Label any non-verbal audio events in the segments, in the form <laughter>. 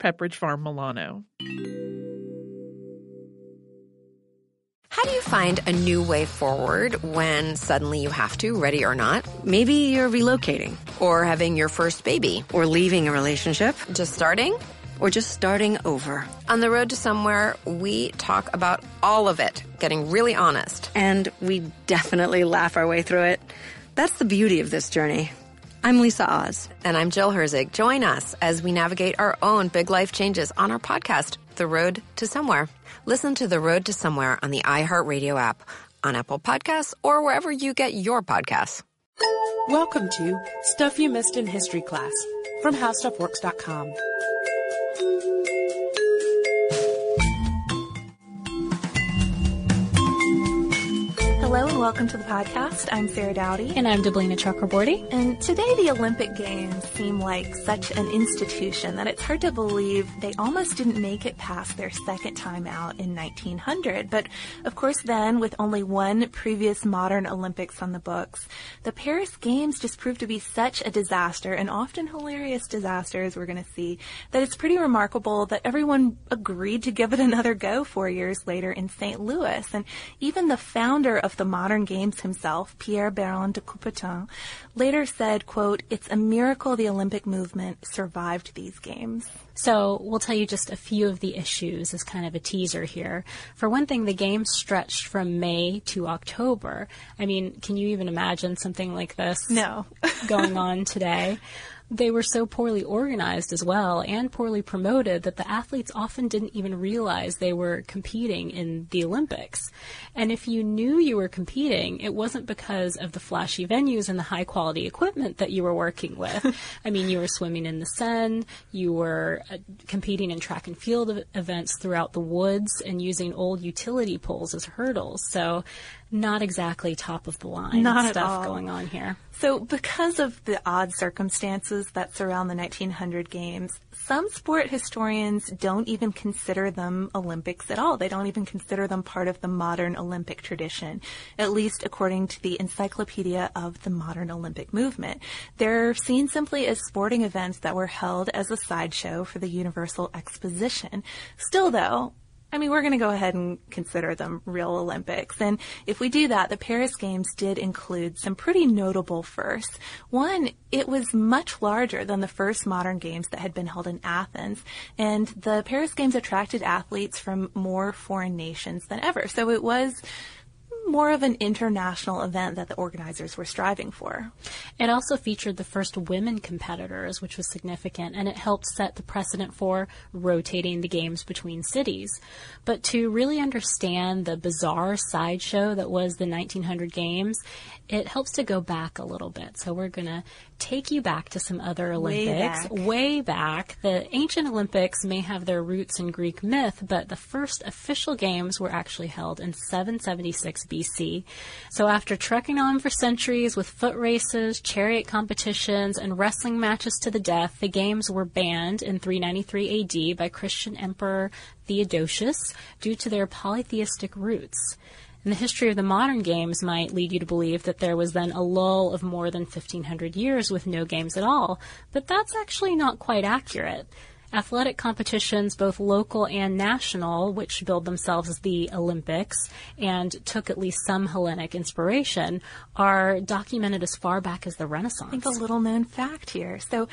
Pepperidge Farm Milano. How do you find a new way forward when suddenly you have to, ready or not? Maybe you're relocating, or having your first baby, or leaving a relationship, just starting, or just starting over. On the road to somewhere, we talk about all of it, getting really honest. And we definitely laugh our way through it. That's the beauty of this journey. I'm Lisa Oz. And I'm Jill Herzig. Join us as we navigate our own big life changes on our podcast, The Road to Somewhere. Listen to The Road to Somewhere on the iHeartRadio app, on Apple Podcasts, or wherever you get your podcasts. Welcome to Stuff You Missed in History Class from HowStuffWorks.com. Hello and welcome to the podcast. I'm Sarah Dowdy. And I'm Deblina Chakraborty. And today the Olympic Games seem like such an institution that it's hard to believe they almost didn't make it past their second time out in 1900. But of course then, with only one previous modern Olympics on the books, the Paris Games just proved to be such a disaster, and often hilarious disaster as we're going to see, that it's pretty remarkable that everyone agreed to give it another go four years later in St. Louis. And even the founder of the modern games himself, Pierre Baron de Coubertin, later said, quote, it's a miracle the Olympic movement survived these games. So we'll tell you just a few of the issues as kind of a teaser here. For one thing, the games stretched from May to October. I mean, can you even imagine something like this no. <laughs> going on today? They were so poorly organized as well and poorly promoted that the athletes often didn't even realize they were competing in the Olympics. And if you knew you were competing, it wasn't because of the flashy venues and the high quality equipment that you were working with. <laughs> I mean, you were swimming in the Seine, you were uh, competing in track and field events throughout the woods and using old utility poles as hurdles. So not exactly top of the line not stuff going on here. So, because of the odd circumstances that surround the 1900 games, some sport historians don't even consider them Olympics at all. They don't even consider them part of the modern Olympic tradition, at least according to the Encyclopedia of the Modern Olympic Movement. They're seen simply as sporting events that were held as a sideshow for the Universal Exposition. Still, though, I mean, we're going to go ahead and consider them real Olympics. And if we do that, the Paris Games did include some pretty notable firsts. One, it was much larger than the first modern games that had been held in Athens. And the Paris Games attracted athletes from more foreign nations than ever. So it was more of an international event that the organizers were striving for. It also featured the first women competitors, which was significant, and it helped set the precedent for rotating the games between cities. But to really understand the bizarre sideshow that was the 1900 games, it helps to go back a little bit. So we're going to take you back to some other Olympics. Way back. Way back. The ancient Olympics may have their roots in Greek myth, but the first official games were actually held in 776 BC. So after trekking on for centuries with foot races, chariot competitions, and wrestling matches to the death, the games were banned in 393 AD by Christian Emperor Theodosius due to their polytheistic roots. And the history of the modern games might lead you to believe that there was then a lull of more than 1500 years with no games at all, but that's actually not quite accurate. Athletic competitions, both local and national, which billed themselves as the Olympics and took at least some Hellenic inspiration, are documented as far back as the Renaissance. I think a little known fact here. So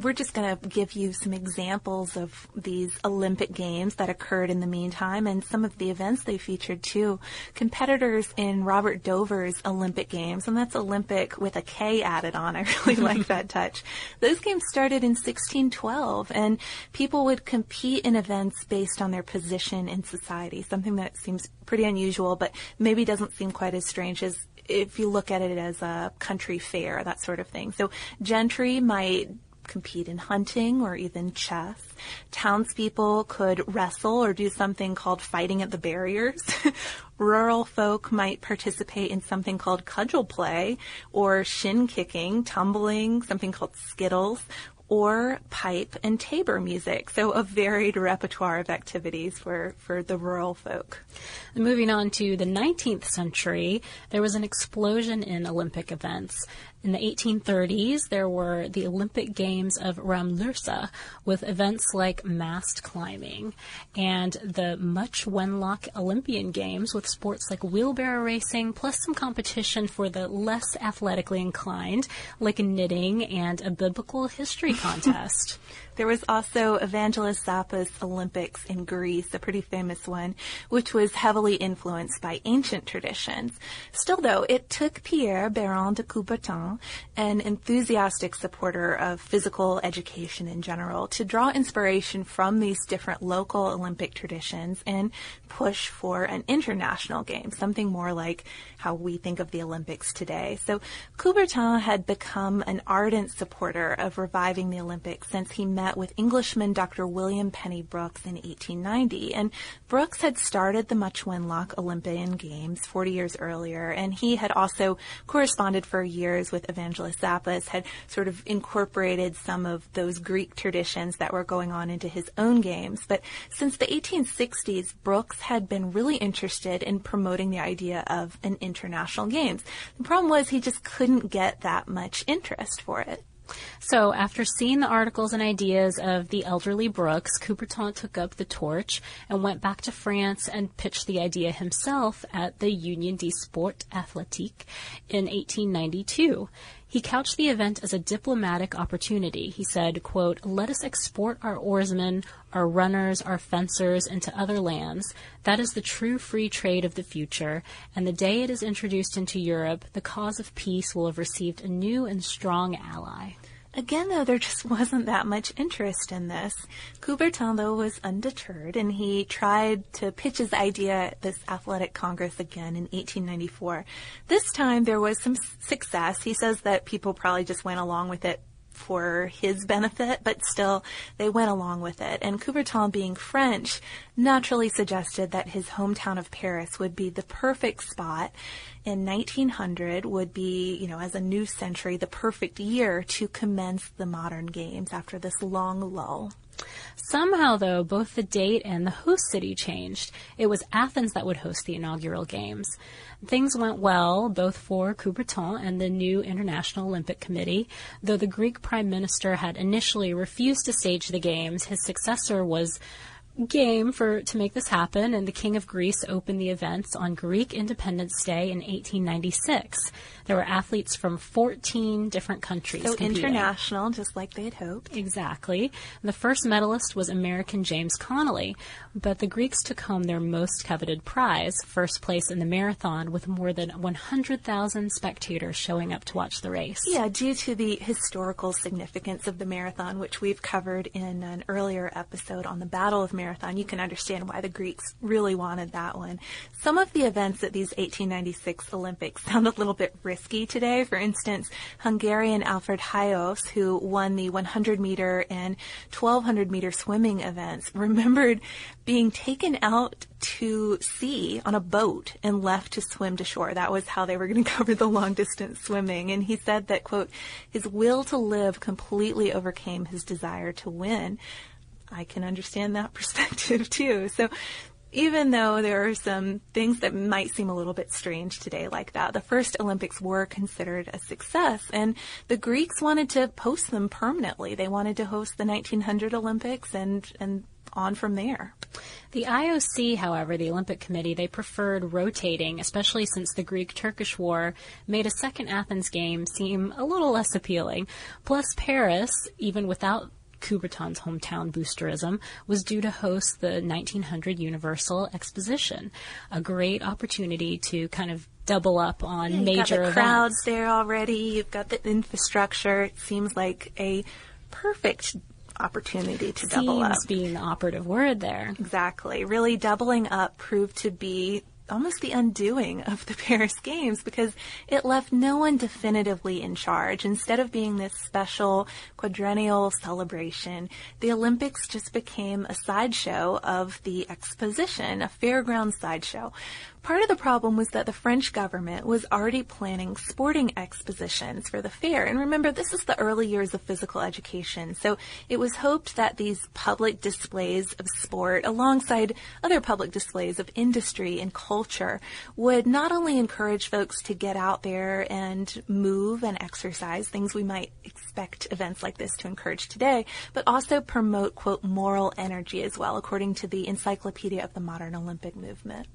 we're just going to give you some examples of these Olympic games that occurred in the meantime and some of the events they featured too. Competitors in Robert Dover's Olympic Games, and that's Olympic with a K added on. I really <laughs> like that touch. Those games started in 1612 and people would compete in events based on their position in society, something that seems pretty unusual, but maybe doesn't seem quite as strange as if you look at it as a country fair, that sort of thing. So gentry might compete in hunting or even chess. Townspeople could wrestle or do something called fighting at the barriers. <laughs> Rural folk might participate in something called cudgel play or shin kicking, tumbling, something called skittles, or pipe and tabor music. So a varied repertoire of activities for, for the rural folk. Moving on to the 19th century, there was an explosion in Olympic events. In the 1830s, there were the Olympic Games of Ramlösa with events like mast climbing and the Much Wenlock Olympian Games with sports like wheelbarrow racing plus some competition for the less athletically inclined like knitting and a biblical history contest. There was also Evangelos Zappas Olympics in Greece, a pretty famous one, which was heavily influenced by ancient traditions. Still though, it took Pierre Baron de Coubertin, an enthusiastic supporter of physical education in general, to draw inspiration from these different local Olympic traditions and push for an international game, something more like how we think of the Olympics today. So Coubertin had become an ardent supporter of reviving the Olympics since he met met with Englishman Dr. William Penny Brooks in 1890. And Brooks had started the Much Wenlock Olympian Games 40 years earlier, and he had also corresponded for years with Evangelist Zappas, had sort of incorporated some of those Greek traditions that were going on into his own games. But since the 1860s, Brooks had been really interested in promoting the idea of an international games. The problem was he just couldn't get that much interest for it. So, after seeing the articles and ideas of the elderly Brooks, Coubertin took up the torch and went back to France and pitched the idea himself at the Union des Sports Athletiques in 1892. He couched the event as a diplomatic opportunity. He said, quote, let us export our oarsmen, our runners, our fencers into other lands. That is the true free trade of the future. And the day it is introduced into Europe, the cause of peace will have received a new and strong ally. Again, though, there just <laughs> wasn't that much interest in this. Coubertin, though, was undeterred, and he tried to pitch his idea at this athletic congress again in 1894. This time, there was some success. He says that people probably just went along with it for his benefit, but still they went along with it. And Coubertin, being French, naturally suggested that his hometown of Paris would be the perfect spot in 1900 would be, you know, as a new century, the perfect year to commence the modern games after this long lull. Somehow, though, both the date and the host city changed. It was Athens that would host the inaugural games. Things went well, both for Coubertin and the new International Olympic Committee. Though the Greek prime minister had initially refused to stage the games, his successor was game for to make this happen, and the King of Greece opened the events on Greek Independence Day in 1896. There were athletes from 14 different countries. So competing. international, just like they had hoped. Exactly. The first medalist was American James Connolly, but the Greeks took home their most coveted prize, first place in the marathon, with more than 100,000 spectators showing up to watch the race. Yeah, due to the historical significance of the marathon, which we've covered in an earlier episode on the Battle of Marathon, you can understand why the Greeks really wanted that one. Some of the events at these 1896 Olympics sound a little bit risky today. For instance, Hungarian Alfred Hajós, who won the 100 meter and 1200 meter swimming events, <laughs> remembered being taken out to sea on a boat and left to swim to shore. That was how they were going <laughs> to cover the long distance swimming. And he said that, quote, his will to live completely overcame his desire to win. I can understand that <laughs> perspective too. So even though there are some things that might seem a little bit strange today like that, the first Olympics were considered a success and the Greeks wanted to post them permanently. They wanted to host the 1900 Olympics and, and on from there. The IOC, however, the Olympic Committee, they preferred rotating, especially since the Greek-Turkish War made a second Athens game seem a little less appealing. Plus, Paris, even without Coubertin's hometown boosterism, was due to host the 1900 Universal Exposition, a great opportunity to kind of double up on yeah, major got the events. crowds there already. You've got the infrastructure. It seems like a perfect opportunity to double up. Seems being the operative word there. Exactly. Really doubling up proved to be almost the undoing of the <laughs> Paris Games because it left no one definitively in charge. Instead of being this special quadrennial celebration, the Olympics just became a sideshow of the exposition, a fairground sideshow. Part of the problem was that the French government was already planning sporting expositions for the fair. And remember, this is the early years of physical education. So it was hoped that these public displays of sport, alongside other public displays of industry and culture, would not only encourage folks to get out there and move and exercise, things we might expect events like this to encourage today, but also promote, quote, moral energy as well, according to the Encyclopedia of the Modern Olympic Movement.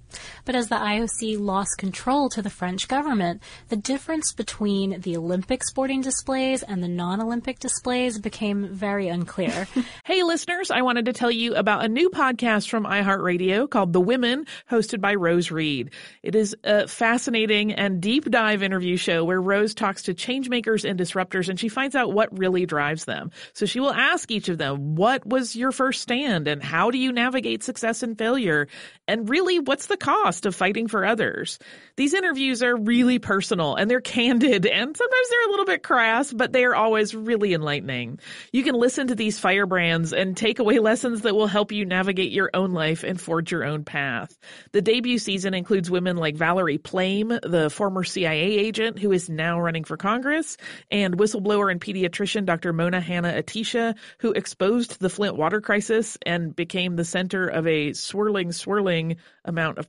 But as the IOC lost control to the French government, the difference between the Olympic sporting displays and the non-Olympic displays became very unclear. <laughs> hey listeners, I wanted to tell you about a new podcast from iHeartRadio called The Women, hosted by Rose Reed. It is a fascinating and deep dive interview show where Rose talks to changemakers and disruptors and she finds out what really drives them. So she will ask each of them, what was your first stand and how do you navigate success and failure? And really, what's the cost of fighting for others. These interviews are really personal and they're candid and sometimes they're a little bit crass, but they are always really enlightening. You can listen to these firebrands and take away lessons that will help you navigate your own life and forge your own path. The debut season includes women like Valerie Plame, the former CIA agent who is now running for Congress, and whistleblower and pediatrician Dr. Mona Hanna-Attisha, who exposed the Flint water crisis and became the center of a swirling, swirling amount of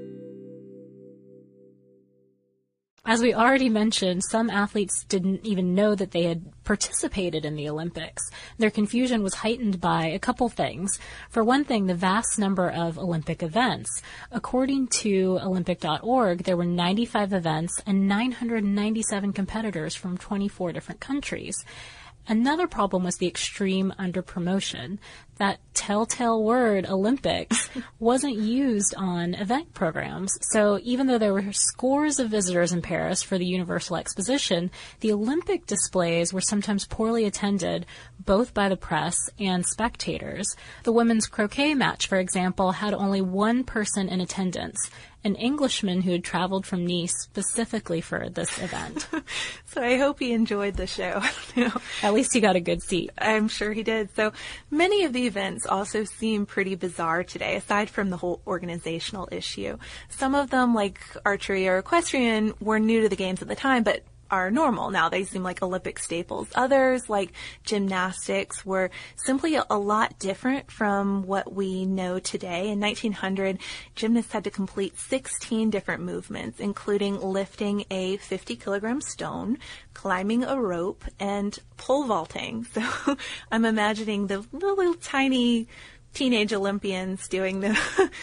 As we already mentioned, some athletes didn't even know that they had participated in the Olympics. Their confusion was heightened by a couple things. For one thing, the vast number of Olympic events. According to Olympic.org, there were 95 events and 997 competitors from 24 different countries. Another problem was the extreme underpromotion. That telltale word, Olympics, <laughs> wasn't used on event programs. So even though there were scores of visitors in Paris for the Universal Exposition, the Olympic displays were sometimes poorly attended, both by the press and spectators. The women's croquet match, for example, had only one person in attendance, an Englishman who had traveled from Nice specifically for this event. <laughs> so I hope he enjoyed the show. <laughs> At least he got a good seat. I'm sure he did. So many of the events also seem pretty bizarre today, aside from the whole organizational issue. Some of them, like archery or equestrian, were new to the games at the time, but are normal now. They seem like Olympic staples. Others, like gymnastics, were simply a, lot different from what we know today. In 1900, gymnasts had to complete 16 different movements, including lifting a 50 kilogram stone, climbing a rope, and pole vaulting. <laughs> So I'm imagining the little tiny teenage Olympians doing the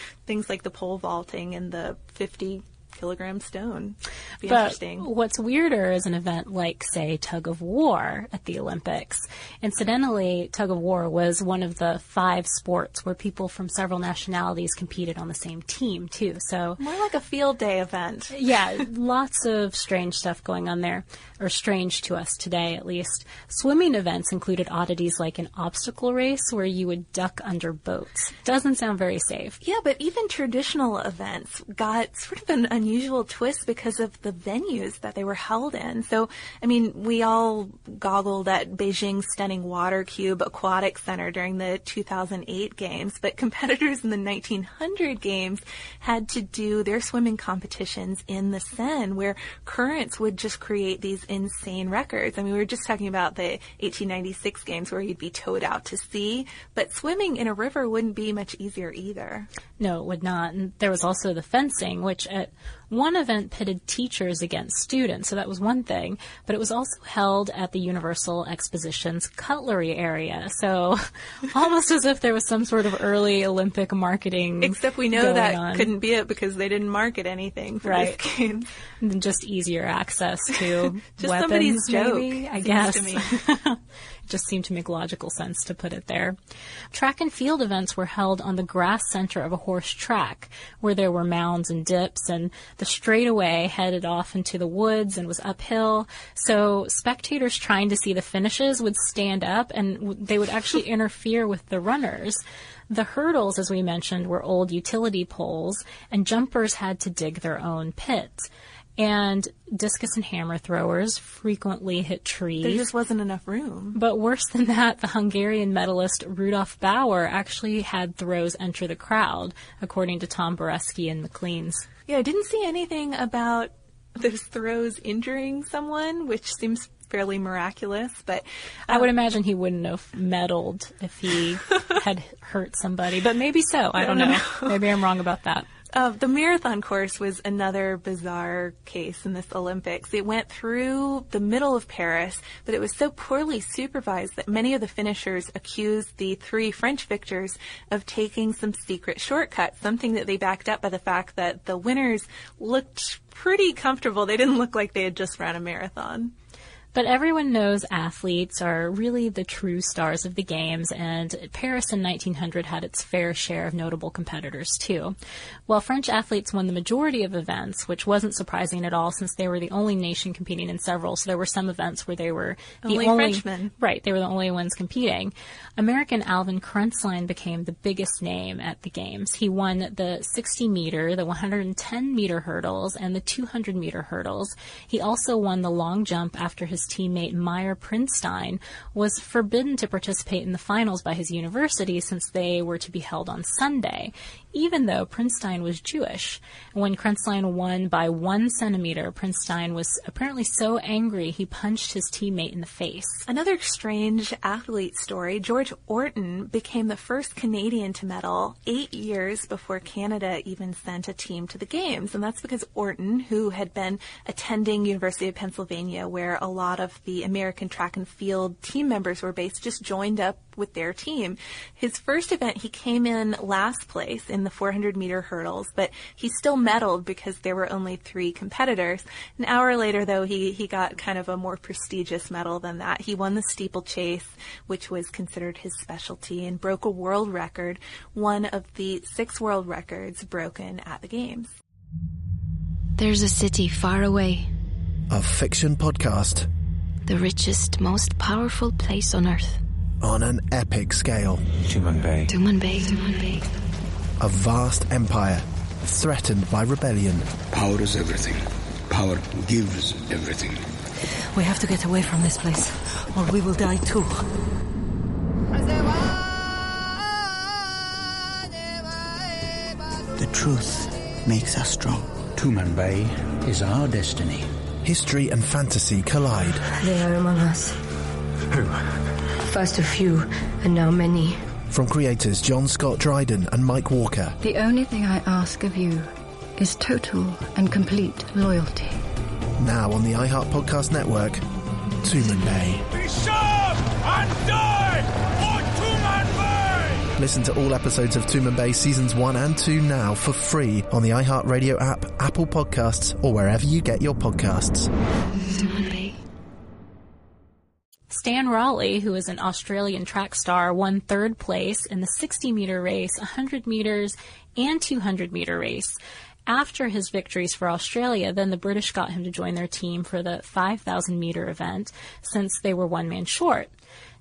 <laughs> things like the pole vaulting and the 50 kilogram stone. Be But interesting. what's weirder is an event like, say, tug of war at the Olympics. Incidentally, tug of war was one of the five sports where people from several nationalities competed on the same team, too. So, More like a field day event. yeah, <laughs> lots of strange stuff going on there, or strange to us today at least. Swimming events included oddities like an obstacle race where you would duck under boats. Doesn't sound very safe. Yeah, but even traditional events got sort of an unusual twist because of the venues that they were held in. So, I mean, we all goggled at Beijing's stunning water cube aquatic center during the 2008 games, but competitors in the 1900 games had to do their swimming competitions in the Seine where currents would just create these insane records. I mean, we were just talking about the 1896 games where you'd be towed out to sea, but swimming in a river wouldn't be much easier either. No, it would not. And there was also the fencing, which at one event pitted teachers against students, so that was one thing. But it was also held at the Universal Exposition's cutlery area, so <laughs> almost as if there was some sort of early Olympic marketing. Except we know that on. couldn't be it because they didn't market anything for Right. And just easier access to <laughs> Just weapons, somebody's joke, maybe, I guess. to me. it <laughs> just seemed to make logical sense to put it there. Track and field events were held on the grass center of a horse track, where there were mounds and dips, and the straightaway headed off into the woods and was uphill. So spectators trying to see the finishes would stand up, and w- they would actually <laughs> interfere with the runners. The hurdles, as we mentioned, were old utility poles, and jumpers had to dig their own pits. And discus and hammer throwers frequently hit trees. There just wasn't enough room. But worse than that, the Hungarian medalist Rudolf Bauer actually had throws enter the crowd, according to Tom Boreski and Maclean's. Yeah, I didn't see anything about those throws injuring someone, which seems fairly miraculous, but I would um, imagine he wouldn't have medaled if he <laughs> had hurt somebody, but maybe so. I don't know. Maybe I'm wrong about that. Uh, the marathon course was another bizarre case in this Olympics. It went through the middle of Paris, but it was so poorly supervised that many of the finishers accused the three French victors of taking some secret shortcuts, something that they backed up by the fact that the winners looked pretty comfortable. They didn't look like they had just run a marathon. But everyone knows athletes are really the true stars of the games, and Paris in 1900 had its fair share of notable competitors too. While French athletes won the majority of events, which wasn't surprising at all since they were the only nation competing in several, so there were some events where they were the Only only Frenchmen. Right, they were the only ones competing. American Alvin Kraenzlein became the biggest name at the games. He won the 60 meter, the 110 meter hurdles, and the 200 meter hurdles. He also won the long jump after his teammate Meyer Prinstein was forbidden to participate in the finals by his university since they were to be held on Sunday, even though Prinstein was Jewish. When Kraenzlein won by one centimeter, Prinstein was apparently so angry he punched his teammate in the face. Another strange athlete story George Orton became the first Canadian to medal eight years before Canada even sent a team to the Games. And that's because Orton, who had been attending University of Pennsylvania, where a lot of the American track and field team members were based, just joined up with their team. His first event, he came in last place in the 400 meter hurdles, but he still medaled because there were only three competitors. An hour later, though, he, he got kind of a more prestigious medal than that. He won the steeplechase, which was considered his specialty, and broke a world record, one of the six world records broken at the Games. There's a city far away, A fiction podcast the richest, most powerful place on earth. On an epic scale. Tuman Bay. Tuman Bay. Tuman Bay. A vast empire threatened by rebellion. Power is everything. Power gives everything. We have to get away from this place, or we will die too. The truth makes us strong. Tuman Bay is our destiny. History and fantasy collide. They are among us. Who? First a few, and now many. From creators John Scott Dryden and Mike Walker. The only thing I ask of you is total and complete loyalty. Now on the iHeart Podcast Network, Tuman Bay. Be sharp and die for Tuman Bay! Listen to all episodes of Tomb Bay seasons 1 and 2 now for free on the iHeartRadio app, Apple Podcasts, or wherever you get your podcasts. Stan Rowley, who is an Australian track star, won third place in the 60 meter race, 100 meters, and 200 meter race. After his victories for Australia, then the British got him to join their team for the 5,000 meter event since they were one man short.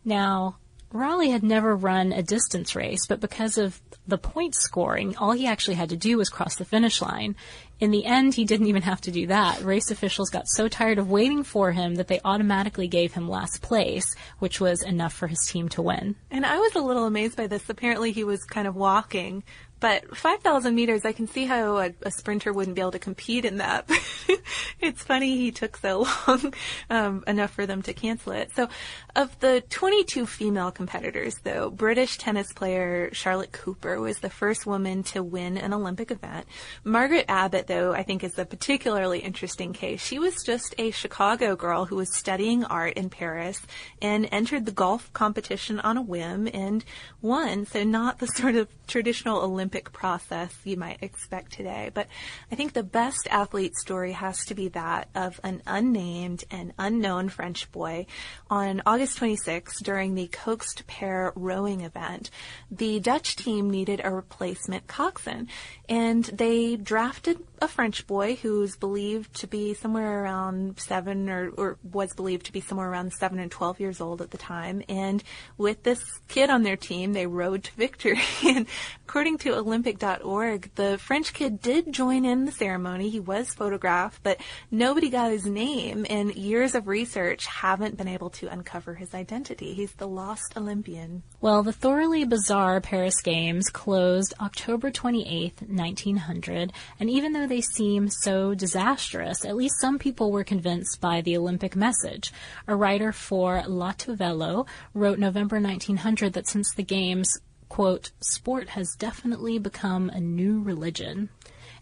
Now, Rowley had never run a distance race, but because of the point scoring, all he actually had to do was cross the finish line. In the end, he didn't even have to do that. Race officials got so tired of waiting for him that they automatically gave him last place, which was enough for his team to win. And I was a little amazed by this. Apparently, he was kind of walking but 5,000 meters, I can see how a, a, sprinter wouldn't be able to compete in that. <laughs> it's funny he took so long, um, enough for them to cancel it. So, of the 22 female competitors, though, British tennis player Charlotte Cooper was the first woman to win an Olympic event. Margaret Abbott, though, I think is a particularly interesting case. She was just a Chicago girl who was studying art in Paris and entered the golf competition on a whim and won. So, not the sort of traditional Olympic Olympic process you might expect today. But I think the best athlete story has to be that of an unnamed and unknown French boy. On August 26, during the coxed pair rowing event, the Dutch team needed a replacement coxswain, and they drafted a French boy who's believed to be somewhere around seven or, or was believed to be somewhere around seven and 12 years old at the time. And with this kid on their team, they rode to victory. <laughs> and according to Olympic.org, the French kid did join in the ceremony. He was photographed, but nobody got his name, and years of research haven't been able to uncover his identity. He's the lost Olympian. Well, the thoroughly bizarre Paris Games closed October 28, 1900, and even though they seem so disastrous, at least some people were convinced by the Olympic message. A writer for L'Auto-Vélo wrote November 1900 that since the Games quote, sport has definitely become a new religion.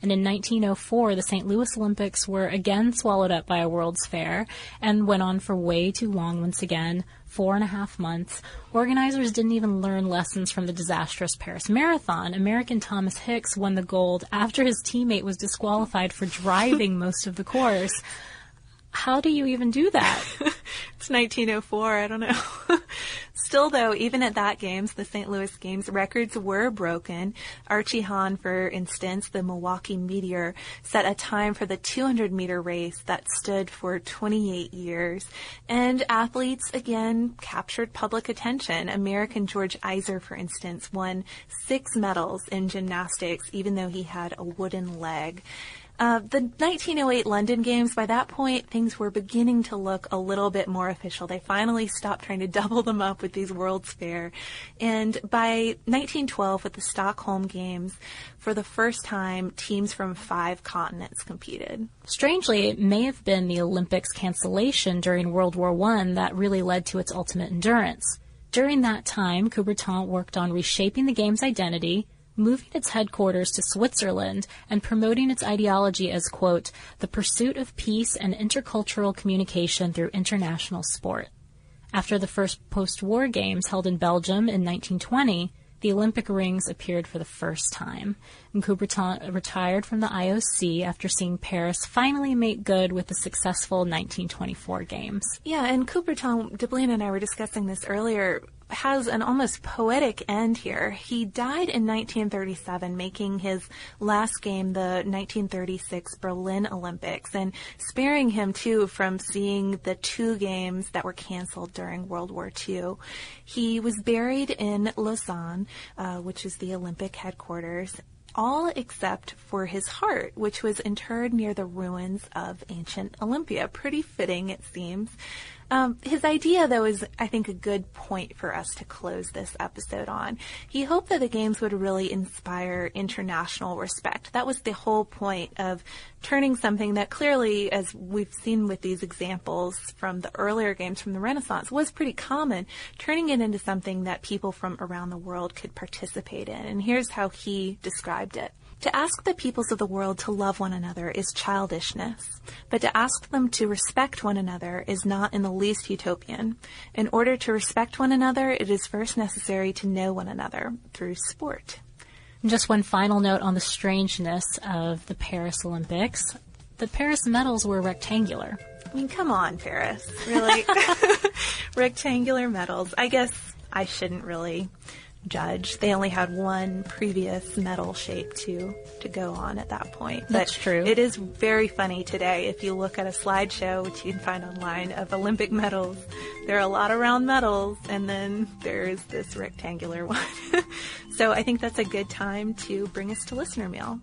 And in 1904, the St. Louis Olympics were again swallowed up by a World's Fair and went on for way too long once again, four and a half months. Organizers didn't even learn lessons from the disastrous Paris Marathon. American Thomas Hicks won the gold after his teammate was disqualified for driving <laughs> most of the course. How do you even do that? <laughs> it's 1904. I don't know. <laughs> Still, though, even at that games, the St. Louis Games, records were broken. Archie Hahn, for instance, the Milwaukee Meteor, set a time for the 200 meter race that stood for 28 years. And athletes, again, captured public attention. American George Eyser, for instance, won six medals in gymnastics, even though he had a wooden leg. Uh, the 1908 London Games, by that point, things were beginning to look a little bit more official. They finally stopped trying to <laughs> double them up with these World's Fair. And by 1912, with the Stockholm Games, for the first time, teams from five continents competed. Strangely, it may have been the Olympics cancellation during World War I that really led to its ultimate endurance. During that time, Coubertin worked on reshaping the game's identity, moving its headquarters to Switzerland and promoting its ideology as, quote, the pursuit of peace and intercultural communication through international sport. After the first post-war games held in Belgium in 1920, the Olympic rings appeared for the first time. And Coubertin retired from the IOC after seeing Paris finally make good with the successful 1924 games. Yeah, and Coubertin, Deblina and I were discussing this earlier has an almost poetic end here. He died in 1937, making his last game the 1936 Berlin Olympics, and sparing him too from seeing the two games that were canceled during World War II. He was buried in Lausanne, uh, which is the Olympic headquarters, all except for his heart, which was interred near the ruins of ancient Olympia. Pretty fitting, it seems. Um, his idea, though, is, I think, a good point for us to close this episode on. He hoped that the games would really inspire international respect. That was the whole point of turning something that clearly, as we've seen with these examples from the earlier games from the Renaissance, was pretty common, turning it into something that people from around the world could participate in. And here's how he described it. To ask the peoples of the world to love one another is childishness, but to ask them to respect one another is not in the least utopian. In order to respect one another, it is first necessary to know one another through sport. Just one final note on the strangeness of the Paris Olympics. The Paris medals were rectangular. I mean, come on, Paris. Really? <laughs> rectangular medals. I guess I shouldn't really judge. They only had one previous medal shape to to go on at that point. But That's true. It is very funny today if you look at a slideshow, which you can find online, of Olympic medals. There are a lot of round medals, and then there's this rectangular one. <laughs> so I think that's a good time to bring us to listener mail.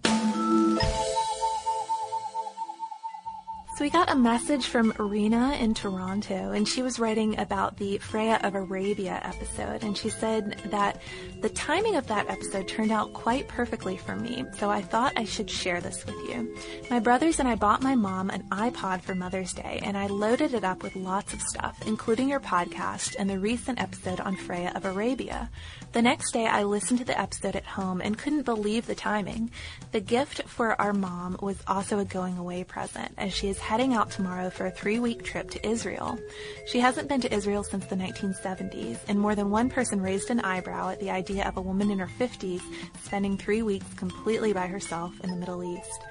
So we got a message from Rena in Toronto, and she was writing about the Freya of Arabia episode, and she said that the timing of that episode turned out quite perfectly for me, so I thought I should share this with you. My brothers and I bought my mom an iPod for Mother's Day, and I loaded it up with lots of stuff, including your podcast and the recent episode on Freya of Arabia. The next day, I listened to the episode at home and couldn't believe the timing. The gift for our mom was also a going away present, as she is heading out tomorrow for a three week trip to Israel. She hasn't been to Israel since the 1970s, and more than one person raised an eyebrow at the idea of a woman in her 50s spending three weeks completely by herself in the Middle East.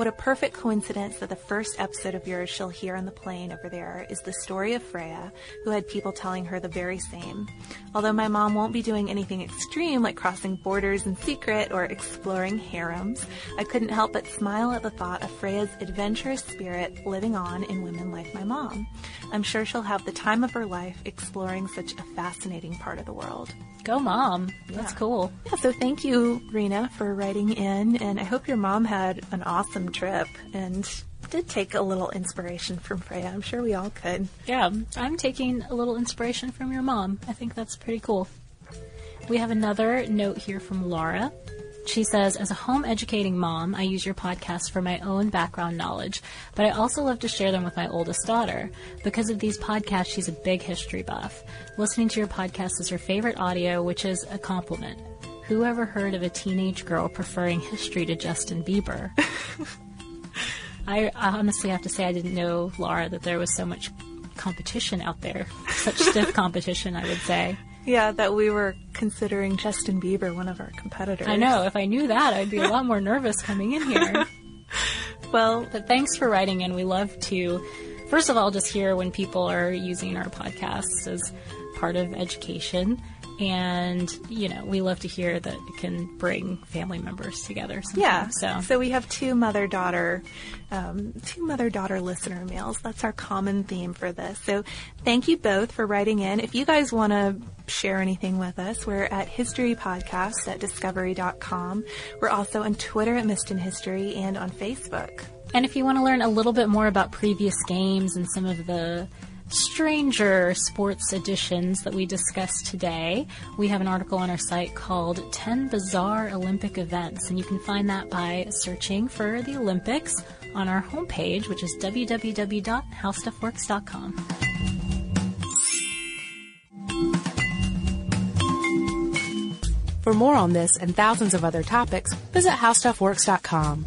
What a perfect coincidence that the first episode of yours she'll hear on the plane over there is the story of Freya, who had people telling her the very same. Although my mom won't be doing anything extreme like crossing borders in secret or exploring harems, I couldn't help but smile at the thought of Freya's adventurous spirit living on in women like my mom. I'm sure she'll have the time of her life exploring such a fascinating part of the world. Go, mom. That's Yeah. cool. Yeah, so thank you, Rena, for writing in, and I hope your mom had an awesome trip and did take a little inspiration from Freya. I'm sure we all could. Yeah, I'm taking a little inspiration from your mom. I think that's pretty cool. We have another note here from Laura. She says, as a home educating mom, I use your podcast for my own background knowledge, but I also love to share them with my oldest daughter. Because of these podcasts, she's a big history buff. Listening to your podcast is her favorite audio, which is a compliment. Who ever heard of a teenage girl preferring history to Justin Bieber? I, <laughs> I honestly have to say I didn't know, Laura, that there was so much competition out there. Such stiff <laughs> competition, I would say. Yeah, that we were considering Justin Bieber one of our competitors. I know. If I knew that, I'd be a lot more nervous coming in here. <laughs> well, but thanks for writing in. We love to, first of all, just hear when people are using our podcasts as part of education. And, you know, we love to hear that it can bring family members together. Yeah. So, So we have two mother daughter, um, two mother daughter listener mails. That's our common theme for this. So thank you both for writing in. If you guys want to share anything with us, we're at History Podcast at discovery.com. We're also on Twitter at Missed in History and on Facebook. And if you want to learn a little bit more about previous games and some of the stranger sports editions that we discussed today, we have an article on our site called 10 Bizarre Olympic Events, and you can find that by searching for the Olympics on our homepage, which is www.howstuffworks.com. For more on this and thousands of other topics, visit howstuffworks.com.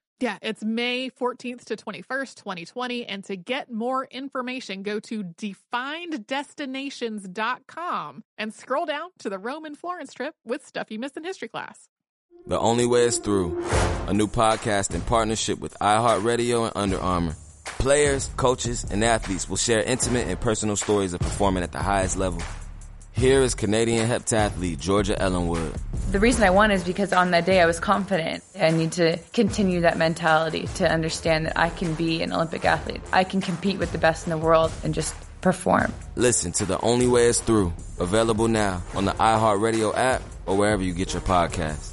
Yeah, it's May 14th to 21st, 2020. And to get more information, go to defineddestinations.com and scroll down to the Rome and Florence trip with stuff you missed in history class. The only way is through. A new podcast in partnership with iHeartRadio and Under Armour. Players, coaches, and athletes will share intimate and personal stories of performing at the highest level. Here is Canadian heptathlete Georgia Ellenwood. The reason I won is because on that day I was confident. I need to continue that mentality to understand that I can be an Olympic athlete. I can compete with the best in the world and just perform. Listen to The Only Way Is Through, available now on the iHeartRadio app or wherever you get your podcasts.